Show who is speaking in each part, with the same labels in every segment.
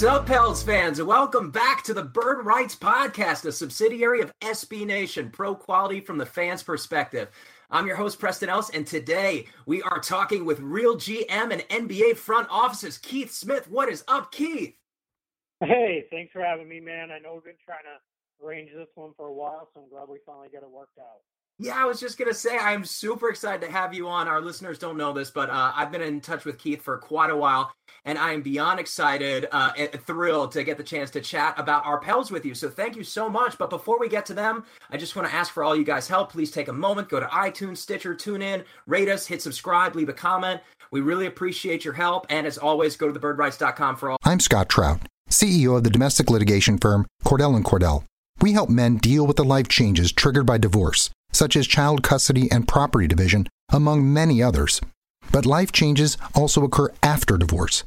Speaker 1: What's up, Pels fans? Welcome back to the Bird Writes Podcast, a subsidiary of SB Nation, pro quality from the fans' perspective. I'm your host, Preston Ellis, and today we are talking with real GM and NBA front offices, Keith Smith. What is up, Keith?
Speaker 2: Hey, thanks for having me, man. I know we've been trying to arrange this one for a while, so I'm glad we finally got it worked out.
Speaker 1: Yeah, I was just gonna say I'm super excited to have you on. Our listeners don't know this, but uh, I've been in touch with Keith for quite a while, and I am beyond excited, uh, and thrilled to get the chance to chat about our pals with you. So thank you so much. But before we get to them, I just want to ask for all you guys' help. Please take a moment, go to iTunes, Stitcher, tune in, rate us, hit subscribe, leave a comment. We really appreciate your help, and as always, go to thebirdwrites.com for all.
Speaker 3: I'm Scott Trout, CEO of the domestic litigation firm Cordell and Cordell. We help men deal with the life changes triggered by divorce such as child custody and property division, among many others. But life changes also occur after divorce.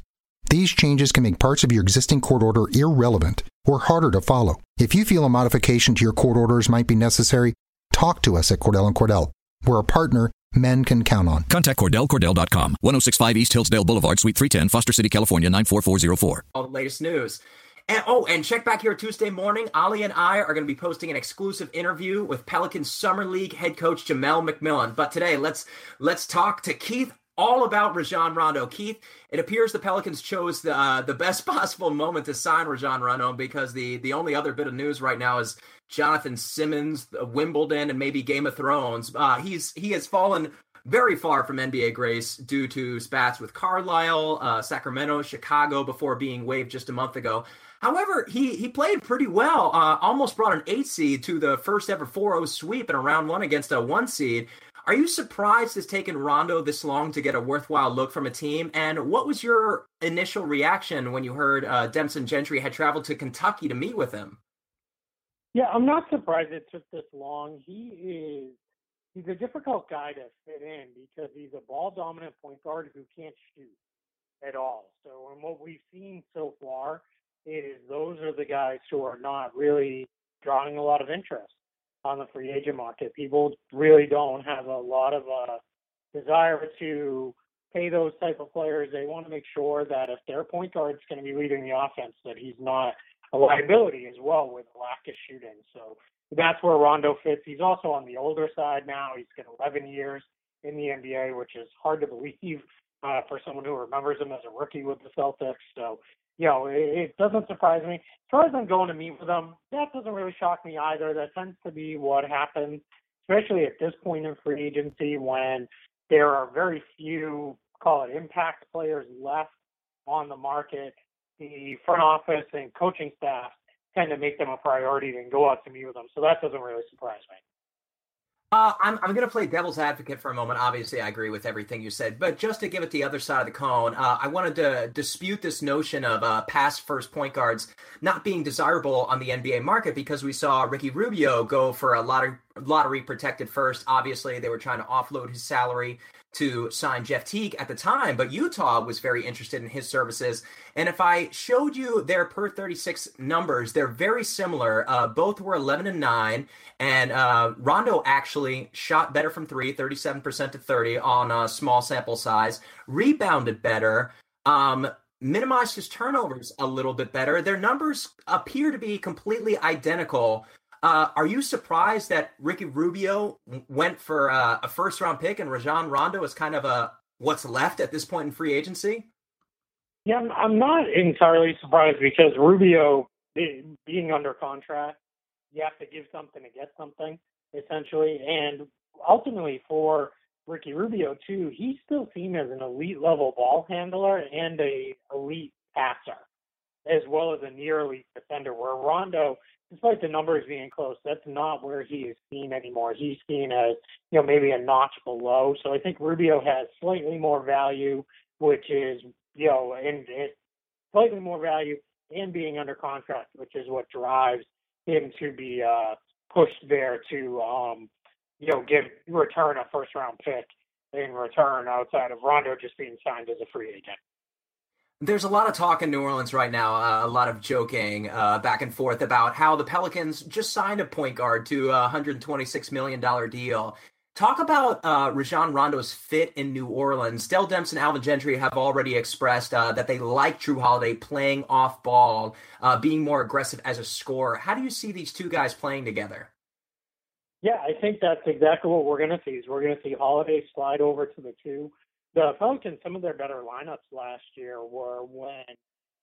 Speaker 3: These changes can make parts of your existing court order irrelevant or harder to follow. If you feel a modification to your court orders might be necessary, talk to us at Cordell and Cordell. We're a partner men can count on.
Speaker 4: Contact CordellCordell.com, 1065 East Hillsdale Boulevard, Suite 310, Foster City, California, 94404.
Speaker 1: All the latest news. And, oh, and check back here Tuesday morning. Ali and I are going to be posting an exclusive interview with Pelicans Summer League head coach Jamelle McMillan. But today, let's let's talk to Keith all about Rajon Rondo. Keith, it appears the Pelicans chose the uh, the best possible moment to sign Rajon Rondo because the the only other bit of news right now is Jonathan Simmons, Wimbledon, and maybe Game of Thrones. Uh, he's he has fallen very far from NBA grace due to spats with Carlisle, uh, Sacramento, Chicago before being waived just a month ago. However, he he played pretty well. Uh, almost brought an eight seed to the first ever 4-0 sweep in a round one against a one seed. Are you surprised it's taken Rondo this long to get a worthwhile look from a team? And what was your initial reaction when you heard uh, Demps and Gentry had traveled to Kentucky to meet with him?
Speaker 2: Yeah, I'm not surprised it took this long. He is he's a difficult guy to fit in because he's a ball dominant point guard who can't shoot at all. So, and what we've seen so far is those are the guys who are not really drawing a lot of interest on the free agent market. People really don't have a lot of uh, desire to pay those type of players. They want to make sure that if their point guard's going to be leading the offense, that he's not a liability as well with lack of shooting. So that's where Rondo fits. He's also on the older side now. He's got 11 years in the NBA, which is hard to believe uh, for someone who remembers him as a rookie with the Celtics. So you know, it, it doesn't surprise me. As far as I'm going to meet with them, that doesn't really shock me either. That tends to be what happens, especially at this point in free agency when there are very few, call it impact players left on the market. The front office and coaching staff tend to make them a priority and go out to meet with them. So that doesn't really surprise me.
Speaker 1: Uh, I'm, I'm going to play devil's advocate for a moment. Obviously, I agree with everything you said, but just to give it the other side of the cone, uh, I wanted to dispute this notion of uh, pass first point guards not being desirable on the NBA market because we saw Ricky Rubio go for a lottery, lottery protected first. Obviously, they were trying to offload his salary to sign Jeff Teague at the time, but Utah was very interested in his services. And if I showed you their per 36 numbers, they're very similar. Uh, both were 11 and 9, and uh, Rondo actually shot better from three, 37% to 30 on a small sample size, rebounded better. Um, minimized his turnovers a little bit better. Their numbers appear to be completely identical. Uh, are you surprised that Ricky Rubio went for uh, a first round pick and Rajon Rondo is kind of a what's left at this point in free agency?
Speaker 2: Yeah, I'm not entirely surprised because Rubio being under contract, you have to give something to get something, essentially. And ultimately, for Ricky Rubio too, he's still seen as an elite level ball handler and a elite passer, as well as a near elite defender. Where Rondo, despite the numbers being close, that's not where he is seen anymore. He's seen as you know maybe a notch below. So I think Rubio has slightly more value, which is you know, and, and slightly more value and being under contract, which is what drives him to be uh, pushed there to, um, you know, give return a first round pick in return outside of Rondo just being signed as a free agent.
Speaker 1: There's a lot of talk in New Orleans right now, uh, a lot of joking uh, back and forth about how the Pelicans just signed a point guard to a $126 million deal. Talk about uh, Rajon Rondo's fit in New Orleans. Dell Demps and Alvin Gentry have already expressed uh, that they like Jrue Holiday playing off ball, uh, being more aggressive as a scorer. How do you see these two guys playing together?
Speaker 2: Yeah, I think that's exactly what we're going to see. Is we're going to see Holiday slide over to the two. The Pelicans, some of their better lineups last year were when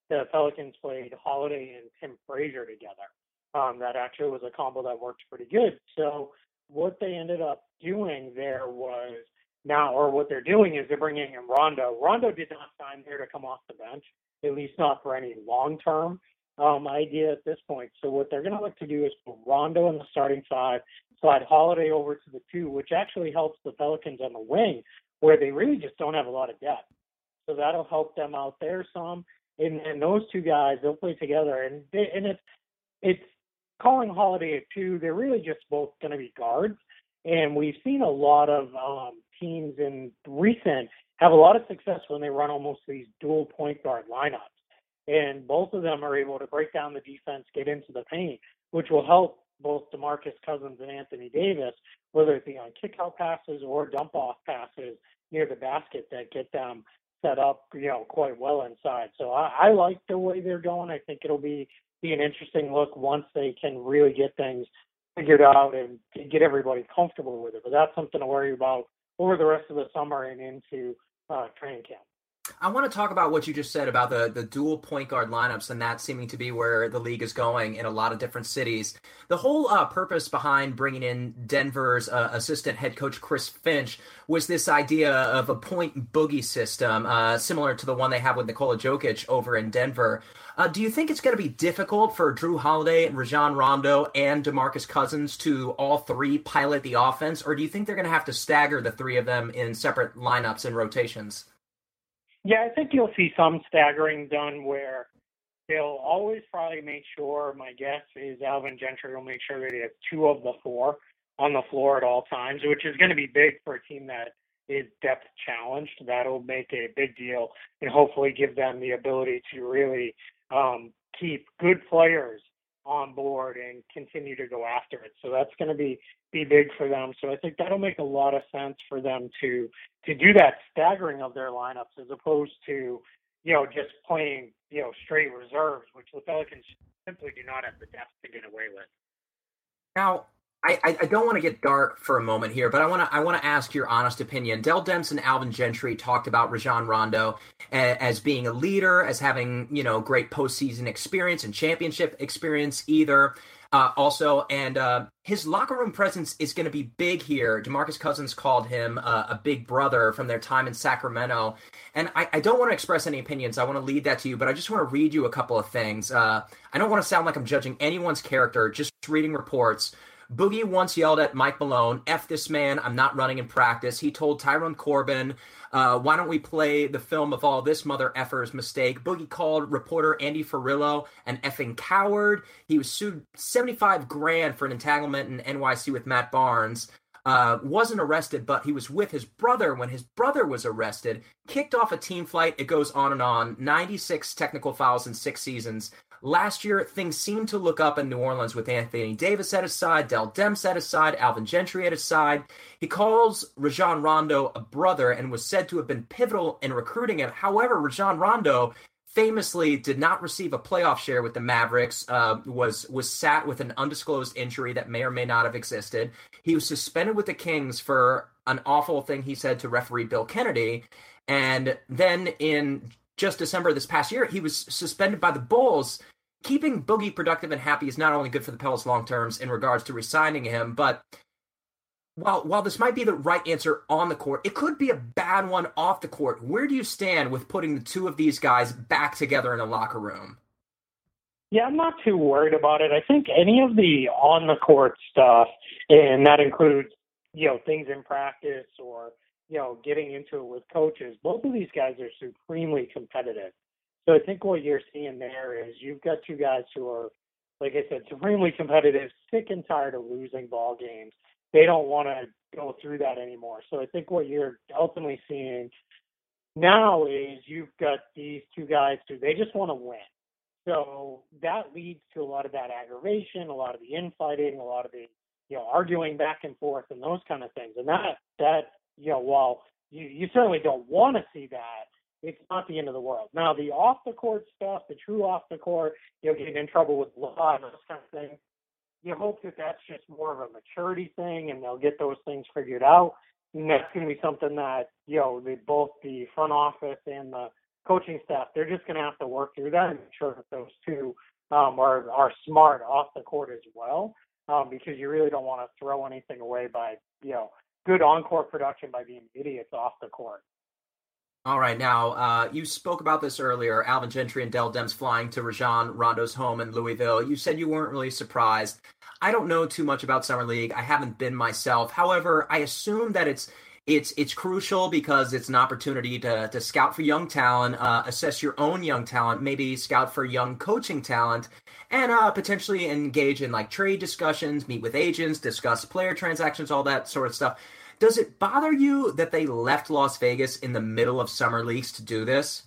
Speaker 2: the Pelicans played Holiday and Tim Frazier together. Um, that actually was a combo that worked pretty good. So what they ended up doing there was now, or what they're doing is they're bringing in Rondo. Rondo did not sign there to come off the bench, at least not for any long term um, idea at this point. So what they're going to look to do is put Rondo in the starting five, slide Holiday over to the two, which actually helps the Pelicans on the wing, where they really just don't have a lot of depth. So that'll help them out there some. And, and those two guys, they'll play together, and they, and it's it's calling Holiday a two, they're really just both going to be guards. And we've seen a lot of um, teams in recent have a lot of success when they run almost these dual point guard lineups. And both of them are able to break down the defense, get into the paint, which will help both DeMarcus Cousins and Anthony Davis, whether it be on kickout passes or dump off passes near the basket that get them set up, you know, quite well inside. So I, I like the way they're going. I think it'll be be an interesting look once they can really get things figured out and get everybody comfortable with it. But that's something to worry about over the rest of the summer and into uh, training camp.
Speaker 1: I want to talk about what you just said about the, the dual point guard lineups and that seeming to be where the league is going in a lot of different cities. The whole uh, purpose behind bringing in Denver's uh, assistant head coach Chris Finch was this idea of a point boogie system, uh, similar to the one they have with Nikola Jokic over in Denver. Uh, do you think it's going to be difficult for Jrue Holiday and Rajon Rondo and DeMarcus Cousins to all three pilot the offense, or do you think they're going to have to stagger the three of them in separate lineups and rotations?
Speaker 2: Yeah, I think you'll see some staggering done where they'll always probably make sure, my guess is Alvin Gentry will make sure that he has two of the four on the floor at all times, which is going to be big for a team that is depth challenged. That'll make a big deal and hopefully give them the ability to really um, keep good players on board and continue to go after it. So that's going to be be big for them. So I think that'll make a lot of sense for them to to do that staggering of their lineups as opposed to you know just playing you know straight reserves, which the Pelicans simply do not have the depth to get away with.
Speaker 1: Now, I, I don't want to get dark for a moment here, but I want to I want to ask your honest opinion. Dell Demps and Alvin Gentry talked about Rajon Rondo as being a leader, as having you know great postseason experience and championship experience either. Uh, also, and uh, his locker room presence is going to be big here. Demarcus Cousins called him uh, a big brother from their time in Sacramento, and I, I, don't want to express any opinions. I want to lead that to you, but I just want to read you a couple of things. Uh, I don't want to sound like I'm judging anyone's character, just reading reports. Boogie once yelled at Mike Malone, F this man, I'm not running in practice. He told Tyrone Corbin, uh, why don't we play the film of all this mother effer's mistake? Boogie called reporter Andy Furillo an effing coward. He was sued 75 grand for an entanglement in NYC with Matt Barnes. Uh, wasn't arrested, but he was with his brother when his brother was arrested. Kicked off a team flight. It goes on and on. 96 technical fouls in six seasons. Last year, things seemed to look up in New Orleans with Anthony Davis at his side, Dell Demps at his side, Alvin Gentry at his side. He calls Rajon Rondo a brother and was said to have been pivotal in recruiting him. However, Rajon Rondo famously did not receive a playoff share with the Mavericks. Uh, was was sat with an undisclosed injury that may or may not have existed. He was suspended with the Kings for an awful thing he said to referee Bill Kennedy, and then in just December this past year, he was suspended by the Bulls. Keeping Boogie productive and happy is not only good for the Pels long terms in regards to resigning him, but while while this might be the right answer on the court, it could be a bad one off the court. Where do you stand with putting the two of these guys back together in a locker room?
Speaker 2: Yeah, I'm not too worried about it. I think any of the on the court stuff, and that includes, you know, things in practice or, you know, getting into it with coaches, both of these guys are supremely competitive. So I think what you're seeing there is you've got two guys who are, like I said, supremely competitive, sick and tired of losing ball games they don't want to go through that anymore. So I think what you're ultimately seeing now is you've got these two guys who they just want to win. So that leads to a lot of that aggravation, a lot of the infighting, a lot of the you know arguing back and forth and those kind of things. And that that you know while you, you certainly don't want to see that, it's not the end of the world. Now the off the court stuff, the true off the court, you know, getting in trouble with law and those kind of things, you hope that that's just more of a maturity thing and they'll get those things figured out. And that's going to be something that, you know, the, both the front office and the coaching staff, they're just going to have to work through that and make sure that those two um, are, are smart off the court as well. Um, because you really don't want to throw anything away by, you know, good on-court production by being idiots off the court.
Speaker 1: All right, now uh, you spoke about this earlier. Alvin Gentry and Dell Demps flying to Rajon Rondo's home in Louisville. You said you weren't really surprised. I don't know too much about summer league. I haven't been myself. However, I assume that it's it's it's crucial because it's an opportunity to to scout for young talent, uh, assess your own young talent, maybe scout for young coaching talent, and uh, potentially engage in like trade discussions, meet with agents, discuss player transactions, all that sort of stuff. Does it bother you that they left Las Vegas in the middle of summer leagues to do this?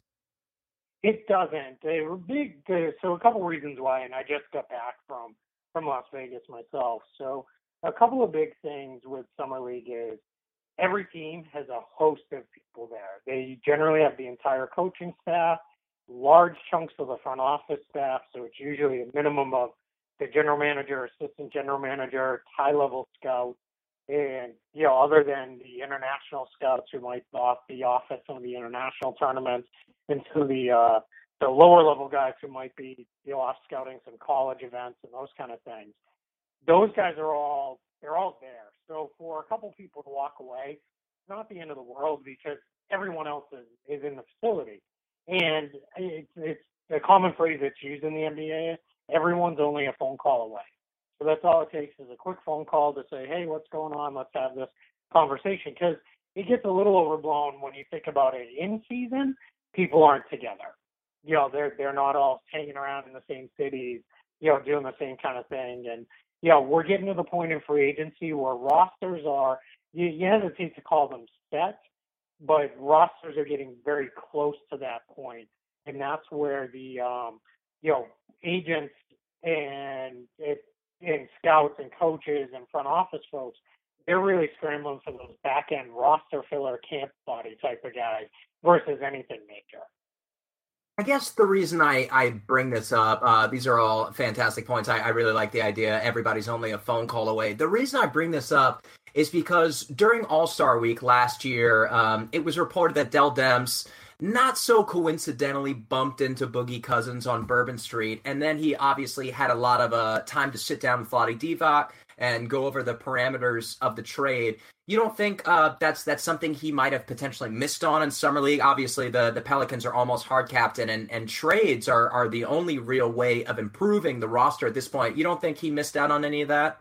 Speaker 2: It doesn't. They were big. So a couple reasons why, and I just got back from from Las Vegas myself. So a couple of big things with summer league is every team has a host of people there. They generally have the entire coaching staff, large chunks of the front office staff. So it's usually a minimum of the general manager, assistant general manager, high level scouts, and you know, other than the international scouts who might be off at some of the international tournaments, and of the uh, the lower level guys who might be you know off scouting some college events and those kind of things. Those guys are all they're all there. So for a couple people to walk away, not the end of the world because everyone else is, is in the facility. And it's, it's a common phrase that's used in the NBA. Everyone's only a phone call away. So that's all it takes is a quick phone call to say, hey, what's going on? Let's have this conversation. Because it gets a little overblown when you think about it in season, people aren't together. You know, they're they're not all hanging around in the same cities, you know, doing the same kind of thing. And you know, we're getting to the point in free agency where rosters are you, you hesitate to call them set, but rosters are getting very close to that point. And that's where the um, you know, agents and it and scouts and coaches and front office folks, they're really scrambling for those back end roster filler camp body type of guys versus anything major.
Speaker 1: I guess the reason I, I bring this up, uh, these are all fantastic points. I, I really like the idea. Everybody's only a phone call away. The reason I bring this up is because during All Star Week last year, um, it was reported that Dell Demps not so coincidentally bumped into Boogie Cousins on Bourbon Street, and then he obviously had a lot of uh, time to sit down with Vlade Divac and go over the parameters of the trade. You don't think uh, that's that's something he might have potentially missed on in summer league? Obviously, the, the Pelicans are almost hard captain, and, and trades are are the only real way of improving the roster at this point. You don't think he missed out on any of that?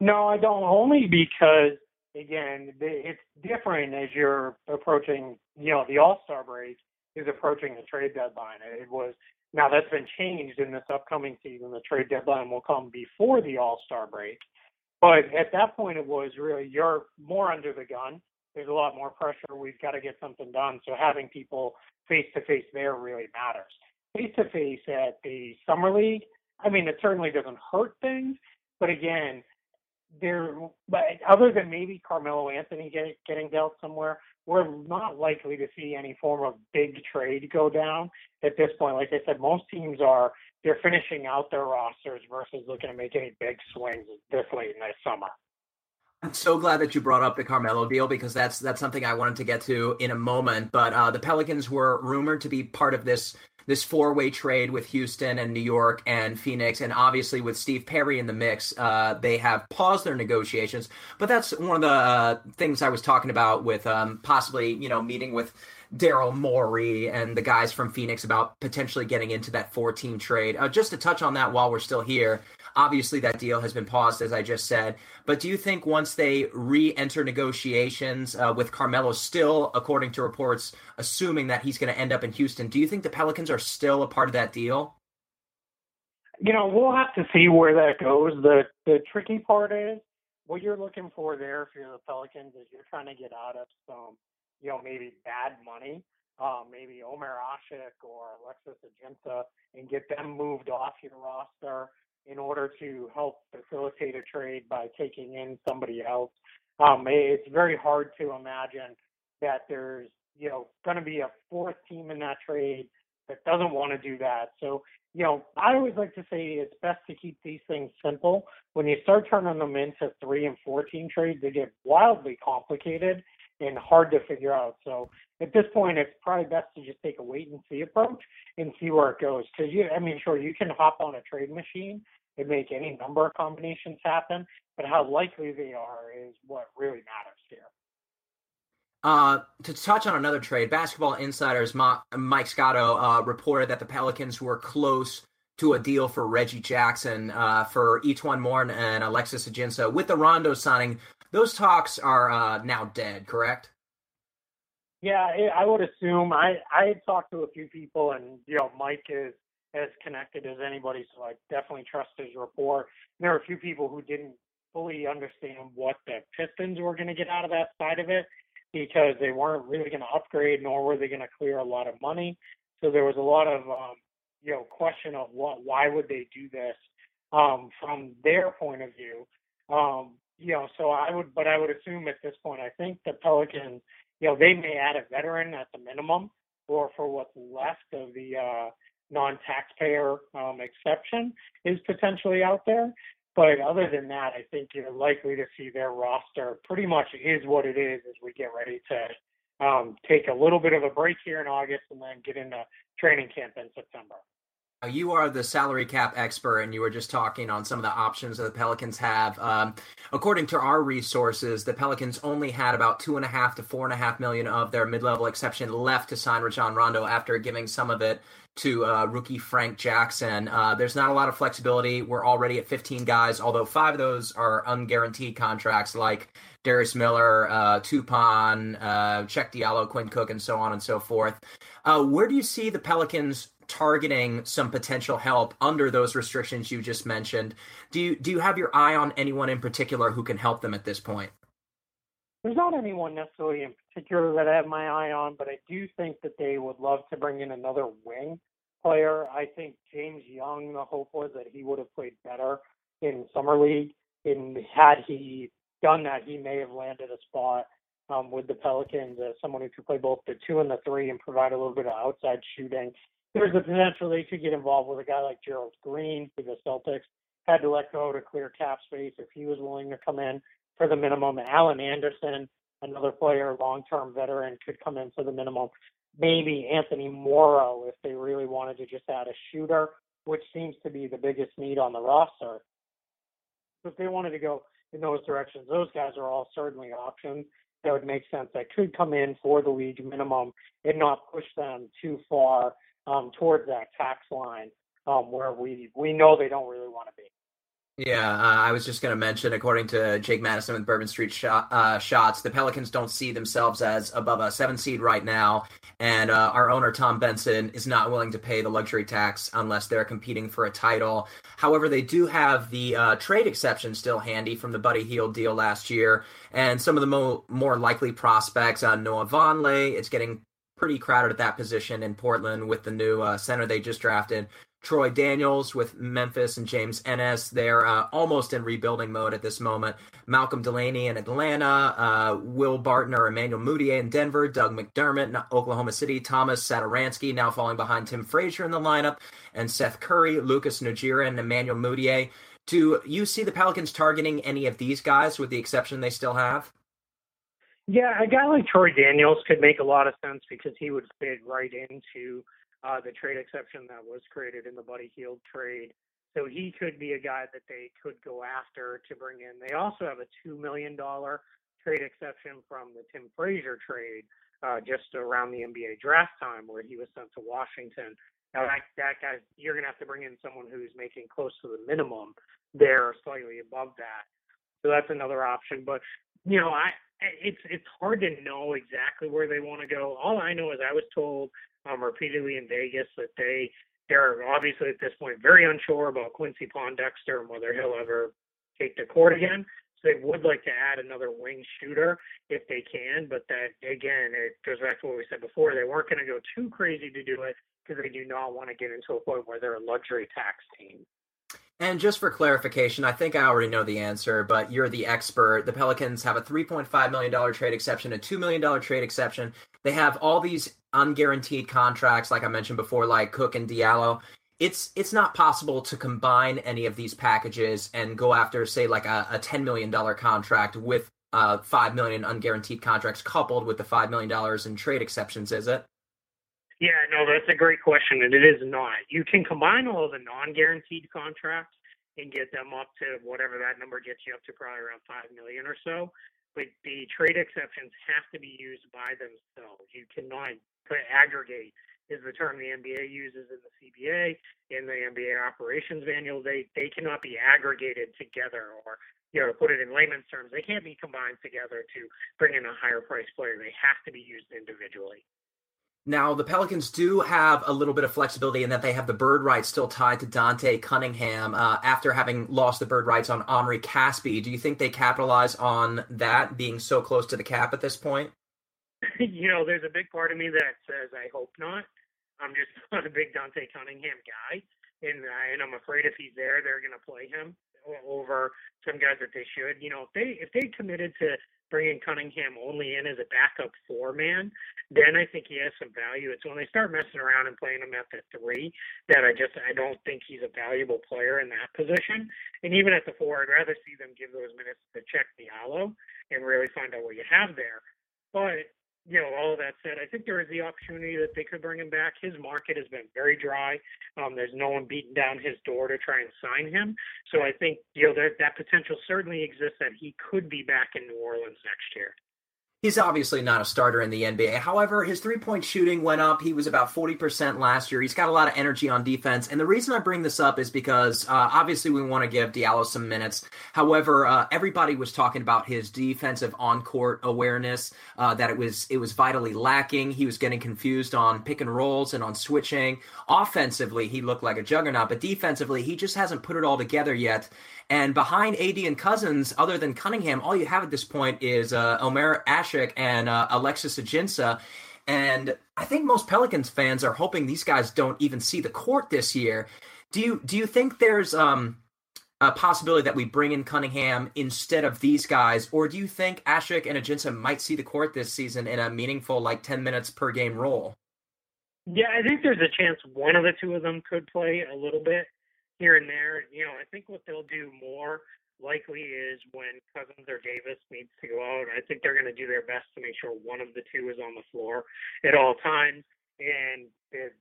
Speaker 2: No, I don't. Only because again, it's different as you're approaching, you know, the All Star break is approaching the trade deadline. It was now that's been changed in this upcoming season. The trade deadline will come before the All Star break, but at that point, it was really you're more under the gun. There's a lot more pressure. We've got to get something done. So having people face to face there really matters. Face to face at the summer league, I mean, it certainly doesn't hurt things, but again, there, but other than maybe Carmelo Anthony get, getting dealt somewhere, we're not likely to see any form of big trade go down at this point. Like I said, most teams are they're finishing out their rosters versus looking to make any big swings this late in the summer.
Speaker 1: I'm so glad that you brought up the Carmelo deal because that's that's something I wanted to get to in a moment. But uh, the Pelicans were rumored to be part of this this four way trade with Houston and New York and Phoenix, and obviously with Steve Perry in the mix, uh, they have paused their negotiations. But that's one of the uh, things I was talking about with um, possibly you know meeting with Daryl Morey and the guys from Phoenix about potentially getting into that four team trade. Uh, just to touch on that while we're still here, obviously that deal has been paused, as I just said. But do you think once they re enter negotiations uh, with Carmelo still, according to reports, assuming that he's going to end up in Houston, do you think the Pelicans are still a part of that deal?
Speaker 2: You know, we'll have to see where that goes. The the tricky part is what you're looking for there if you're the Pelicans is you're trying to get out of some you know, maybe bad money, um, maybe Omer Asik or Alexis Ajinça, and get them moved off your roster in order to help facilitate a trade by taking in somebody else. Um, it's very hard to imagine that there's, you know, going to be a fourth team in that trade that doesn't want to do that. So, you know, I always like to say it's best to keep these things simple. When you start turning them into three and four team trades, they get wildly complicated and hard to figure out. So at this point, it's probably best to just take a wait and see approach and see where it goes. Because you, I mean, sure, you can hop on a trade machine and make any number of combinations happen, but how likely they are is what really matters here.
Speaker 1: Uh, to touch on another trade, Basketball Insider's Mike Scotto uh, reported that the Pelicans were close to a deal for Reggie Jackson uh, for E'Twaun Moore and Alexis Ajinça. With the Rondo signing, those talks are uh, now dead, correct?
Speaker 2: Yeah, I would assume. I I talked to a few people, and you know, Mike is as connected as anybody, so I definitely trust his report. There were a few people who didn't fully understand what the Pistons were going to get out of that side of it because they weren't really going to upgrade, nor were they going to clear a lot of money. So there was a lot of um, you know question of what why would they do this um, from their point of view. Um, you know, so I would, but I would assume at this point, I think the Pelicans, you know, they may add a veteran at the minimum, or for what's left of the uh, non-taxpayer um, exception is potentially out there. But other than that, I think you're likely to see their roster pretty much is what it is as we get ready to um, take a little bit of a break here in August and then get into training camp in September.
Speaker 1: You are the salary cap expert, and you were just talking on some of the options that the Pelicans have. Um, according to our resources, the Pelicans only had about two and a half to four and a half million of their mid-level exception left to sign Rajon Rondo after giving some of it to uh, rookie Frank Jackson. Uh, there's not a lot of flexibility. We're already at 15 guys, although five of those are unguaranteed contracts, like Darius Miller, uh, Toupane, uh, Cheick Diallo, Quinn Cook, and so on and so forth. Uh, where do you see the Pelicans targeting some potential help under those restrictions you just mentioned. Do you do you have your eye on anyone in particular who can help them at this point?
Speaker 2: There's not anyone necessarily in particular that I have my eye on, but I do think that they would love to bring in another wing player. I think James Young, the hope was that he would have played better in summer league. And had he done that, he may have landed a spot um, with the Pelicans as someone who could play both the two and the three and provide a little bit of outside shooting there's a potential they could get involved with a guy like Gerald Green, who the Celtics had to let go to clear cap space if he was willing to come in for the minimum. Alan Anderson, another player, long-term veteran, could come in for the minimum. Maybe Anthony Morrow if they really wanted to just add a shooter, which seems to be the biggest need on the roster. If they wanted to go in those directions, those guys are all certainly options that would make sense that could come in for the league minimum and not push them too far um, towards that tax line um, where we we know they don't really want to be.
Speaker 1: Yeah, uh, I was just going to mention, according to Jake Madison with Bourbon Street shot, uh, Shots, the Pelicans don't see themselves as above a seven seed right now, and uh, our owner Tom Benson is not willing to pay the luxury tax unless they're competing for a title. However, they do have the uh, trade exception still handy from the Buddy Hield deal last year, and some of the mo- more likely prospects, uh, Noah Vonleh, it's getting pretty crowded at that position in Portland with the new uh, center they just drafted. Troy Daniels with Memphis and James Ennis. They're uh, almost in rebuilding mode at this moment. Malcolm Delaney in Atlanta, uh, Will Barton or Emmanuel Mudiay in Denver, Doug McDermott in Oklahoma City, Thomas Satoransky now falling behind Tim Frazier in the lineup, and Seth Curry, Lucas Nogueira, and Emmanuel Mudiay. Do you see the Pelicans targeting any of these guys with the exception they still have?
Speaker 2: Yeah, a guy like Troy Daniels could make a lot of sense because he would fit right into uh, the trade exception that was created in the Buddy Hield trade. So he could be a guy that they could go after to bring in. They also have a $2 million trade exception from the Tim Frazier trade uh, just around the NBA draft time where he was sent to Washington. Now, that, that guy, you're going to have to bring in someone who's making close to the minimum there, slightly above that. So that's another option. But, you know, I, it's it's hard to know exactly where they want to go. All I know is I was told um, repeatedly in Vegas that they they're obviously at this point very unsure about Quincy Pondexter and whether he'll ever take the court again. So they would like to add another wing shooter if they can, but that again it goes back to what we said before. They weren't going to go too crazy to do it because they do not want to get into a point where they're a luxury tax team.
Speaker 1: And just for clarification, I think I already know the answer, but you're the expert. The Pelicans have a $3.5 million trade exception, a $2 million trade exception. They have all these unguaranteed contracts, like I mentioned before, like Cook and Diallo. It's it's not possible to combine any of these packages and go after, say, like a, a $10 million contract with uh, 5 million unguaranteed contracts coupled with the $5 million in trade exceptions, is it?
Speaker 2: Yeah, no, that's a great question, and it is not. You can combine all the non-guaranteed contracts and get them up to whatever that number gets you up to, probably around five million or so. But the trade exceptions have to be used by themselves. You cannot aggregate is the term the NBA uses in the CBA in the NBA operations manual. They they cannot be aggregated together or you know to put it in layman's terms, they can't be combined together to bring in a higher price player. They have to be used individually.
Speaker 1: Now, the Pelicans do have a little bit of flexibility in that they have the bird rights still tied to Dante Cunningham uh, after having lost the bird rights on Omri Casspi. Do you think they capitalize on that being so close to the cap at this point?
Speaker 2: you know, there's a big part of me that says I hope not. I'm just not a big Dante Cunningham guy, and I, and I'm afraid if he's there, they're going to play him over some guys that they should. You know, if they if they committed to bringing Cunningham only in as a backup four man, then I think he has some value. It's when they start messing around and playing him at the three that I just I don't think he's a valuable player in that position. And even at the four, I'd rather see them give those minutes to Cheick Diallo and really find out what you have there. But you know, all of that said, I think there is the opportunity that they could bring him back. His market has been very dry. Um, there's no one beating down his door to try and sign him. So I think, you know, that, that potential certainly exists that he could be back in New Orleans next year.
Speaker 1: He's obviously not a starter in the NBA. However, his three point shooting went up. He was about 40% last year. He's got a lot of energy on defense. And the reason I bring this up is because uh, obviously we want to give Diallo some minutes. However, uh, everybody was talking about his defensive on court awareness, uh, that it was it was vitally lacking. He was getting confused on pick and rolls and on switching. Offensively, he looked like a juggernaut, but defensively, he just hasn't put it all together yet. And behind AD and Cousins, other than Cunningham, all you have at this point is uh, Omer Asik and uh, Alexis Ajinça. And I think most Pelicans fans are hoping these guys don't even see the court this year. Do you do you think there's um, a possibility that we bring in Cunningham instead of these guys, or do you think Asik and Ajinça might see the court this season in a meaningful, like ten minutes per game role?
Speaker 2: Yeah, I think there's a chance one of the two of them could play a little bit here and there. You know, I think what they'll do more likely is when Cousins or Davis needs to go out. I think they're going to do their best to make sure one of the two is on the floor at all times, and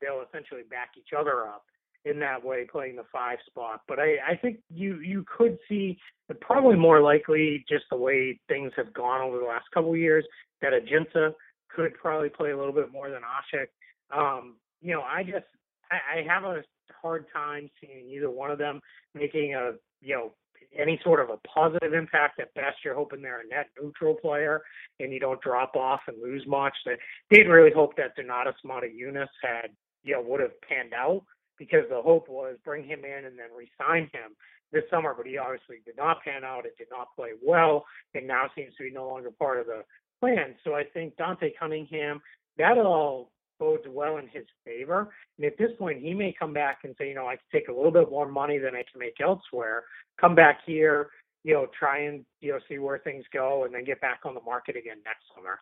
Speaker 2: they'll essentially back each other up in that way, playing the five spot. But I, I think you you could see but probably more likely just the way things have gone over the last couple of years that Ajinça could probably play a little bit more than Asik. Um, you know, I just I, I have a hard time seeing either one of them making a you know any sort of a positive impact. At best, you're hoping they're a net neutral player and you don't drop off and lose much. That they'd really hope that Donatas Motiejunas had you know would have panned out because the hope was bring him in and then resign him this summer, but he obviously did not pan out. It did not play well, and now seems to be no longer part of the plan. So I think Dante Cunningham that all bodes well in his favor. And at this point, he may come back and say, you know, I can take a little bit more money than I can make elsewhere, come back here, you know, try and you know see where things go, and then get back on the market again next summer.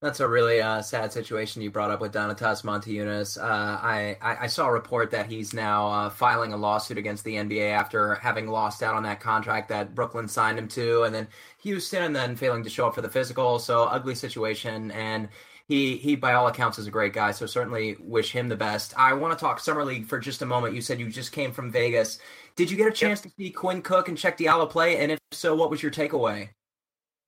Speaker 1: That's a really uh, sad situation you brought up with Donatas Motiejunas. Uh, I, I, I saw a report that he's now uh, filing a lawsuit against the NBA after having lost out on that contract that Brooklyn signed him to, and then Houston, and then failing to show up for the physical. So ugly situation, and he he by all accounts is a great guy. So certainly wish him the best. I want to talk summer league for just a moment. You said you just came from Vegas. Did you get a chance yep. to see Quinn Cook and Cheick Diallo play? And if so, what was your takeaway?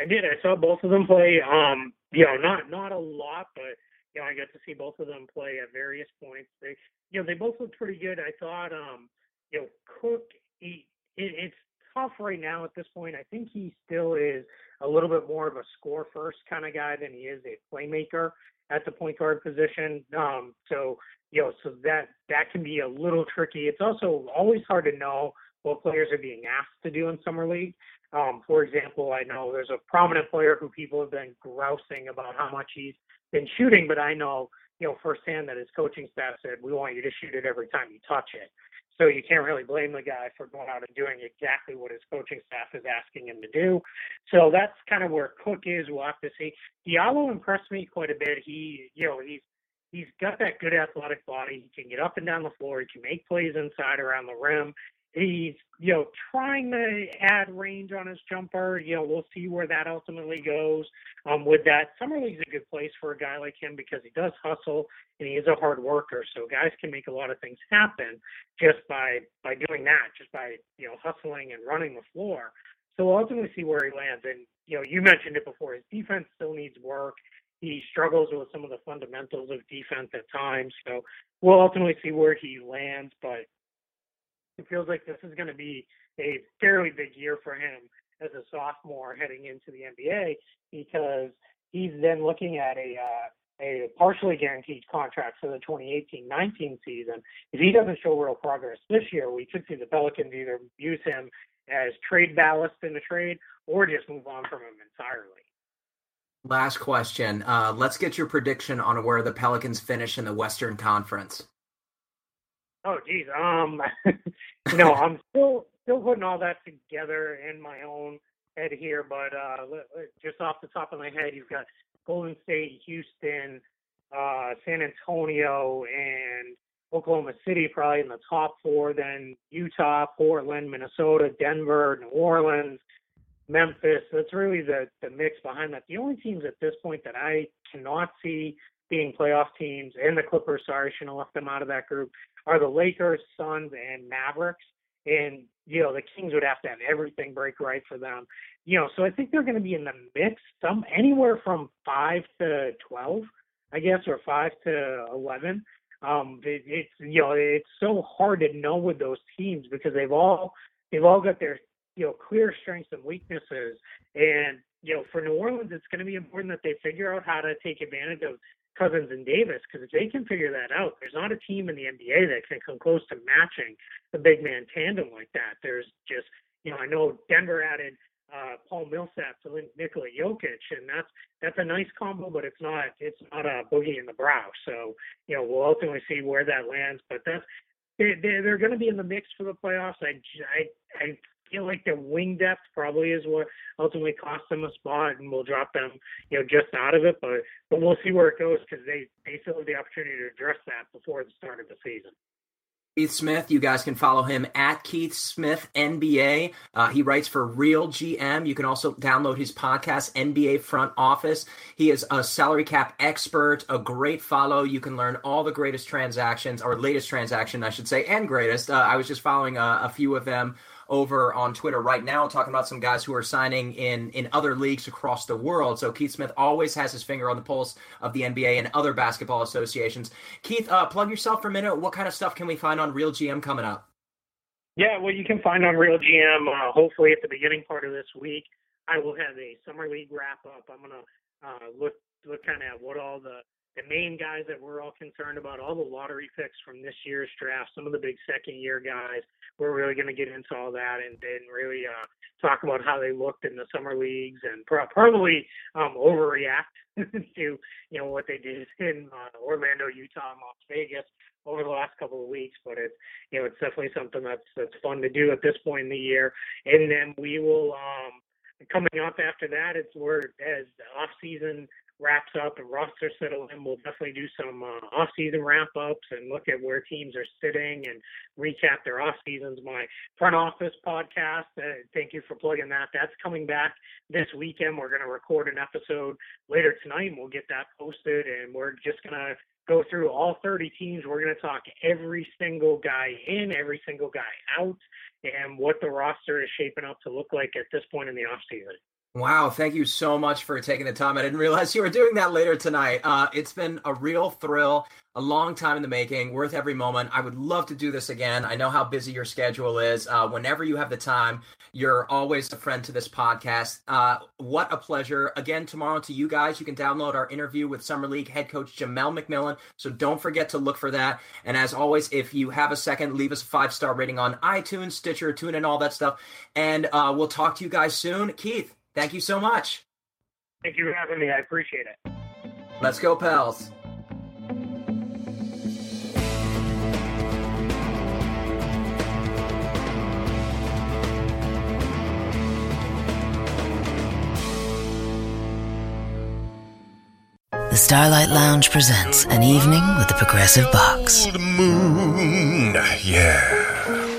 Speaker 2: I did. I saw both of them play. Um, you know, not not a lot, but you know, I got to see both of them play at various points. They, you know, they both looked pretty good. I thought, um, you know, Cook, he, it, it's tough right now at this point. I think he still is a little bit more of a score first kind of guy than he is a playmaker at the point guard position. Um, so, you know, so that that can be a little tricky. It's also always hard to know what players are being asked to do in summer league. Um, for example, I know there's a prominent player who people have been grousing about how much he's been shooting, but I know, you know, firsthand that his coaching staff said, we want you to shoot it every time you touch it. So you can't really blame the guy for going out and doing exactly what his coaching staff is asking him to do. So that's kind of where Cook is. We'll have to see. Diallo impressed me quite a bit. He, you know, he's he's got that good athletic body. He can get up and down the floor. He can make plays inside around the rim. He's, you know, trying to add range on his jumper. You know, we'll see where that ultimately goes. Um, with that, summer league's a good place for a guy like him because he does hustle and he is a hard worker. So guys can make a lot of things happen just by by doing that, just by you know hustling and running the floor. So we'll ultimately see where he lands. And you know, you mentioned it before. His defense still needs work. He struggles with some of the fundamentals of defense at times. So we'll ultimately see where he lands. But it feels like this is going to be a fairly big year for him as a sophomore heading into the NBA because he's then looking at a uh, a partially guaranteed contract for the 2018-19 season. If he doesn't show real progress this year, we could see the Pelicans either use him as trade ballast in the trade or just move on from him entirely.
Speaker 1: Last question. Uh, let's get your prediction on where the Pelicans finish in the Western Conference.
Speaker 2: Oh, geez. Um, you know, I'm still still putting all that together in my own head here, but uh, just off the top of my head, you've got Golden State, Houston, uh, San Antonio, and Oklahoma City probably in the top four. Then Utah, Portland, Minnesota, Denver, New Orleans, Memphis. That's really the the mix behind that. The only teams at this point that I cannot see being playoff teams, and the Clippers, sorry, shouldn't have left them out of that group, are the Lakers, Suns, and Mavericks. And, you know, the Kings would have to have everything break right for them. You know, so I think they're going to be in the mix, some anywhere from five to 12, I guess, or five to 11. Um, it, it's, you know, it's so hard to know with those teams because they've all, they've all got their, you know, clear strengths and weaknesses. And, you know, for New Orleans, it's going to be important that they figure out how to take advantage of Cousins and Davis because if they can figure that out, there's not a team in the NBA that can come close to matching the big man tandem like that. There's just, you know, I know Denver added uh, Paul Millsap to Nikola Jokic, and that's that's a nice combo, but it's not it's not a boogie in the brow. So you know we'll ultimately see where that lands, but that's they, they're going to be in the mix for the playoffs. I I I feel like their wing depth probably is what ultimately cost them a spot and will drop them, you know, just out of it. But but we'll see where it goes because they they still have the opportunity to address that before the start of the season.
Speaker 1: Keith Smith, you guys can follow him at Keith Smith NBA. Uh, he writes for Real GM. You can also download his podcast, NBA Front Office. He is a salary cap expert, a great follow. You can learn all the greatest transactions, or latest transaction, I should say, and greatest. Uh, I was just following a, a few of them over on Twitter right now talking about some guys who are signing in in other leagues across the world. So Keith Smith always has his finger on the pulse of the NBA and other basketball associations. Keith, uh, plug yourself for a minute. What kind of stuff can we find on Real GM coming up?
Speaker 2: Yeah, well, you can find on Real GM. Uh, hopefully, at the beginning part of this week, I will have a summer league wrap up. I'm gonna uh, look look kind of at what all the the main guys that we're all concerned about, all the lottery picks from this year's draft, some of the big second year guys. We're really going to get into all that and then really uh, talk about how they looked in the summer leagues and pro- probably um, overreact to you know what they did in uh, Orlando, Utah, and Las Vegas over the last couple of weeks. But it's you know it's definitely something that's that's fun to do at this point in the year. And then we will um, coming up after that. It's where as off season wraps up and roster settle in, we'll definitely do some uh, off-season wrap-ups and look at where teams are sitting and recap their off seasons. My front office podcast, uh, thank you for plugging that. That's coming back this weekend. We're going to record an episode later tonight, and we'll get that posted. And we're just going to go through all 30 teams. We're going to talk every single guy in, every single guy out, and what the roster is shaping up to look like at this point in the off season.
Speaker 1: Wow, thank you so much for taking the time. I didn't realize you were doing that later tonight. Uh, it's been a real thrill, a long time in the making, worth every moment. I would love to do this again. I know how busy your schedule is. Uh, whenever you have the time, you're always a friend to this podcast. Uh, what a pleasure. Again, tomorrow to you guys, you can download our interview with Summer League head coach Jamelle McMillan. So don't forget to look for that. And as always, if you have a second, leave us a five star rating on iTunes, Stitcher, TuneIn, all that stuff. And uh, we'll talk to you guys soon. Keith, Thank you so much.
Speaker 2: Thank you for having me. I appreciate it.
Speaker 1: Let's go, Pels.
Speaker 5: The Starlight Lounge presents an evening with the Progressive Box.
Speaker 6: Moon, yeah.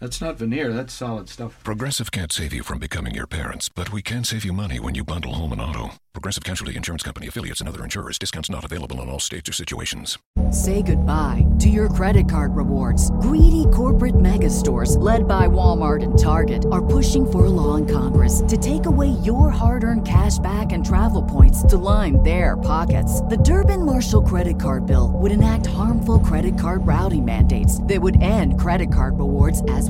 Speaker 7: That's not veneer, that's solid stuff.
Speaker 4: Progressive can't save you from becoming your parents, but we can save you money when you bundle home and auto. Progressive Casualty Insurance Company affiliates and other insurers. Discounts not available in all states or situations.
Speaker 8: Say goodbye to your credit card rewards. Greedy corporate mega stores, led by Walmart and Target, are pushing for a law in Congress to take away your hard earned cash back and travel points to line their pockets. The Durbin Marshall credit card bill would enact harmful credit card routing mandates that would end credit card rewards as